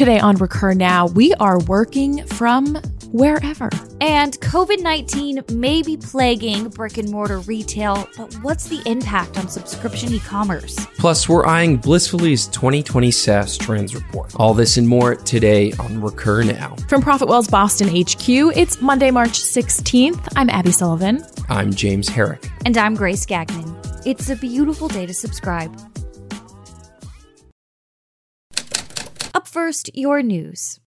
Today on Recur Now, we are working from wherever. And COVID 19 may be plaguing brick and mortar retail, but what's the impact on subscription e commerce? Plus, we're eyeing Blissfully's 2020 SaaS Trends Report. All this and more today on Recur Now. From ProfitWell's Boston HQ, it's Monday, March 16th. I'm Abby Sullivan. I'm James Herrick. And I'm Grace Gagnon. It's a beautiful day to subscribe. Up first, your news.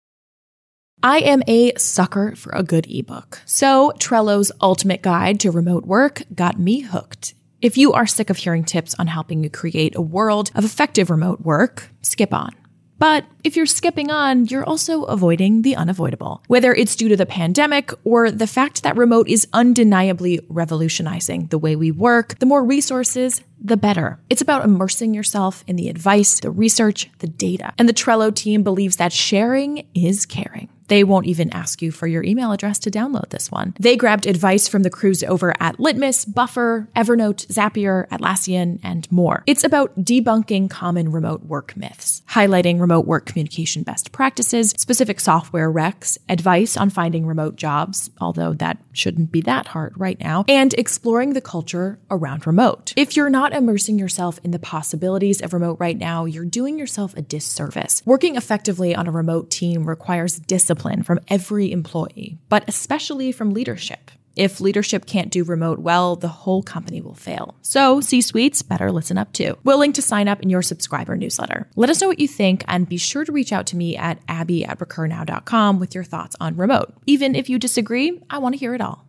I am a sucker for a good ebook. So, Trello's Ultimate Guide to Remote Work got me hooked. If you are sick of hearing tips on helping you create a world of effective remote work, skip on. But if you're skipping on, you're also avoiding the unavoidable. Whether it's due to the pandemic or the fact that remote is undeniably revolutionizing the way we work, the more resources, the better. It's about immersing yourself in the advice, the research, the data. And the Trello team believes that sharing is caring. They won't even ask you for your email address to download this one. They grabbed advice from the crews over at Litmus, Buffer, Evernote, Zapier, Atlassian, and more. It's about debunking common remote work myths, highlighting remote work communication best practices, specific software recs, advice on finding remote jobs, although that shouldn't be that hard right now, and exploring the culture around remote. If you're not immersing yourself in the possibilities of remote right now, you're doing yourself a disservice. Working effectively on a remote team requires discipline from every employee, but especially from leadership. If leadership can't do remote well, the whole company will fail. So, C suites better listen up too. Willing to sign up in your subscriber newsletter. Let us know what you think and be sure to reach out to me at abby at recurnow.com with your thoughts on remote. Even if you disagree, I want to hear it all.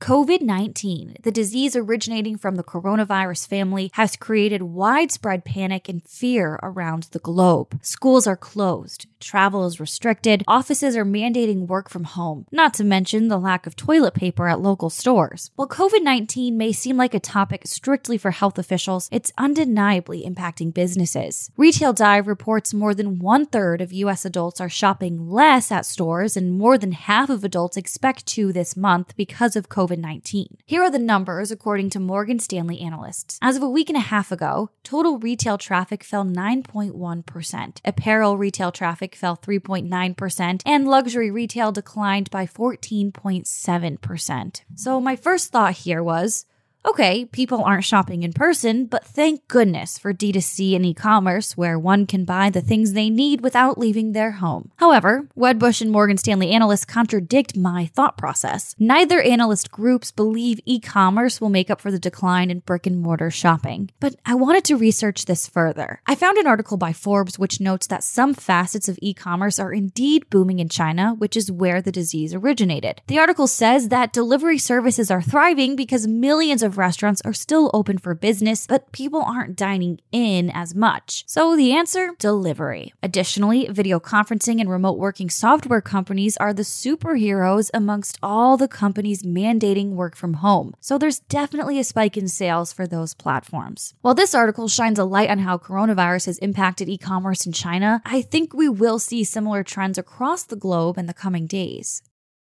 COVID 19, the disease originating from the coronavirus family, has created widespread panic and fear around the globe. Schools are closed, travel is restricted, offices are mandating work from home, not to mention the lack of toilet paper at local stores. While COVID 19 may seem like a topic strictly for health officials, it's undeniably impacting businesses. Retail Dive reports more than one third of U.S. adults are shopping less at stores, and more than half of adults expect to this month because of COVID. COVID 19. Here are the numbers according to Morgan Stanley analysts. As of a week and a half ago, total retail traffic fell 9.1%, apparel retail traffic fell 3.9%, and luxury retail declined by 14.7%. So, my first thought here was, Okay, people aren't shopping in person, but thank goodness for D2C and e commerce where one can buy the things they need without leaving their home. However, Wedbush and Morgan Stanley analysts contradict my thought process. Neither analyst groups believe e commerce will make up for the decline in brick and mortar shopping. But I wanted to research this further. I found an article by Forbes which notes that some facets of e commerce are indeed booming in China, which is where the disease originated. The article says that delivery services are thriving because millions of restaurants are still open for business, but people aren't dining in as much. So the answer delivery. Additionally, video conferencing and remote working software companies are the superheroes amongst all the companies mandating work from home. So there's definitely a spike in sales for those platforms. While this article shines a light on how coronavirus has impacted e commerce in China, I think we will see similar trends across the globe in the coming days.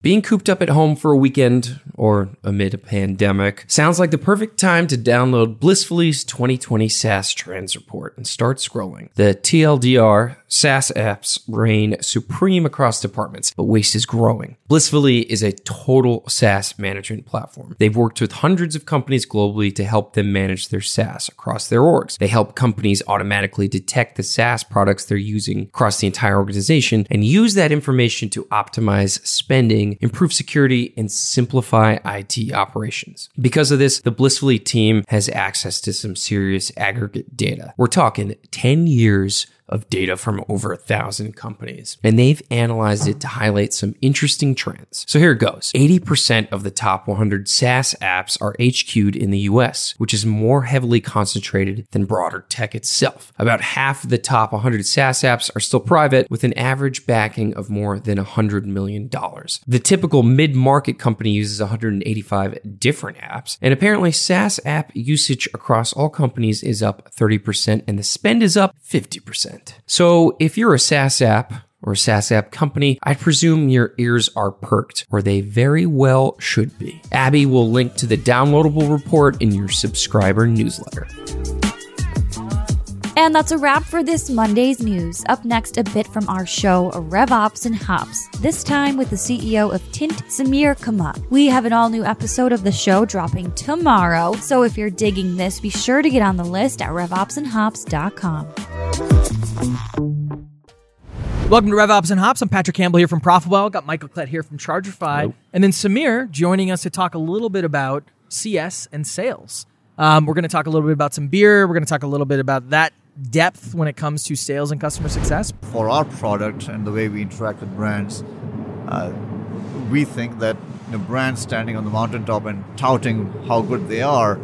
Being cooped up at home for a weekend or amid a pandemic sounds like the perfect time to download Blissfully's 2020 SaaS Trends Report and start scrolling. The TLDR SaaS apps reign supreme across departments, but waste is growing. Blissfully is a total SaaS management platform. They've worked with hundreds of companies globally to help them manage their SaaS across their orgs. They help companies automatically detect the SaaS products they're using across the entire organization and use that information to optimize spending improve security, and simplify IT operations. Because of this, the Blissfully team has access to some serious aggregate data. We're talking 10 years of data from over a thousand companies, and they've analyzed it to highlight some interesting trends. So here it goes 80% of the top 100 SaaS apps are HQ'd in the US, which is more heavily concentrated than broader tech itself. About half of the top 100 SaaS apps are still private, with an average backing of more than $100 million. The typical mid market company uses 185 different apps, and apparently SaaS app usage across all companies is up 30%, and the spend is up 50%. So if you're a SaaS app, or SaaS app company, I presume your ears are perked, or they very well should be. Abby will link to the downloadable report in your subscriber newsletter. And that's a wrap for this Monday's news. Up next, a bit from our show, RevOps and Hops, this time with the CEO of Tint, Samir Kamat. We have an all new episode of the show dropping tomorrow, so if you're digging this, be sure to get on the list at revopsandhops.com. Welcome to RevOps and Hops. I'm Patrick Campbell here from Profitwell. Got Michael Klett here from Chargify. Hello. And then Samir joining us to talk a little bit about CS and sales. Um, we're going to talk a little bit about some beer. We're going to talk a little bit about that depth when it comes to sales and customer success. for our product and the way we interact with brands, uh, we think that the brand standing on the mountaintop and touting how good they are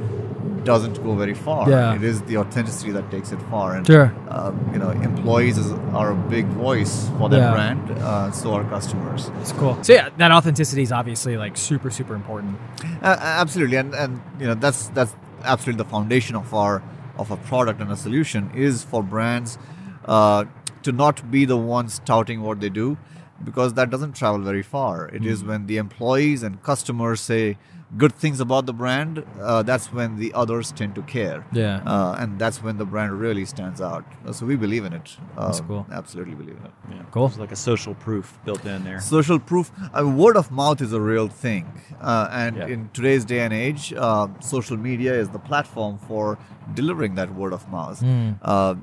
doesn't go very far. Yeah. It is the authenticity that takes it far. And Sure. uh, you know, employees is, are a big voice for that Yeah. brand. Uh, so are customers. It's cool. So yeah, that authenticity is obviously like super, super important. Uh, absolutely, and and you know that's that's absolutely the foundation of our of a product and a solution is for brands uh, to not be the ones touting what they do, because that doesn't travel very far. It is when the employees and customers say good things about the brand, uh, that's when the others tend to care. Yeah. uh, and that's when the brand really stands out. Uh, So we believe in it. Uh, That's cool. Absolutely believe in it. Yeah. Cool. There's like a social proof built in there. social proof uh, word of mouth is a real thing uh, and Yeah. in today's day and age uh, social media is the platform for delivering that word of mouth uh,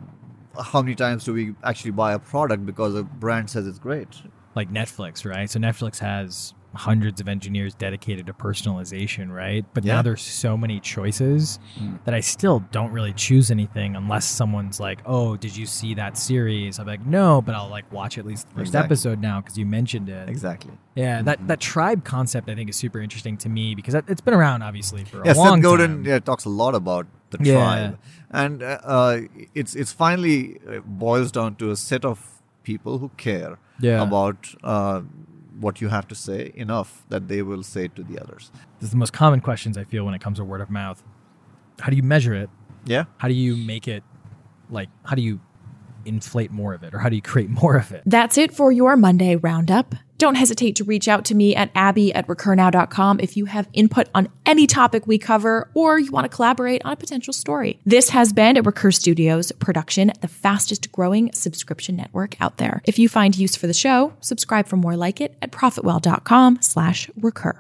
how many times do we actually buy a product because a brand says it's great Like Netflix, right? So Netflix has hundreds of engineers dedicated to personalization, right? But now there's so many choices that I still don't really choose anything unless someone's like, "Oh, did you see that series?" I'm like, "No," but I'll like watch at least the first Exactly. episode now because you mentioned it. exactly Yeah, that that tribe concept I think is super interesting to me because it's been around obviously for a yeah long Seth Godin time. yeah, talks a lot about the Yeah. tribe and uh, uh, it's it's finally uh, boils down to a set of people who care Yeah. about uh, what you have to say enough that they will say it to the others This is the most common questions I feel when it comes to word of mouth. How do you measure it? yeah How do you make it like how do you inflate more of it or how do you create more of it? That's it for your Monday roundup. Don't hesitate to reach out to me at abby at recurnow.com if you have input on any topic we cover or you want to collaborate on a potential story. This has been a Recur Studios production, the fastest growing subscription network out there. If you find use for the show, subscribe for more like it at profitwell.com slash recur.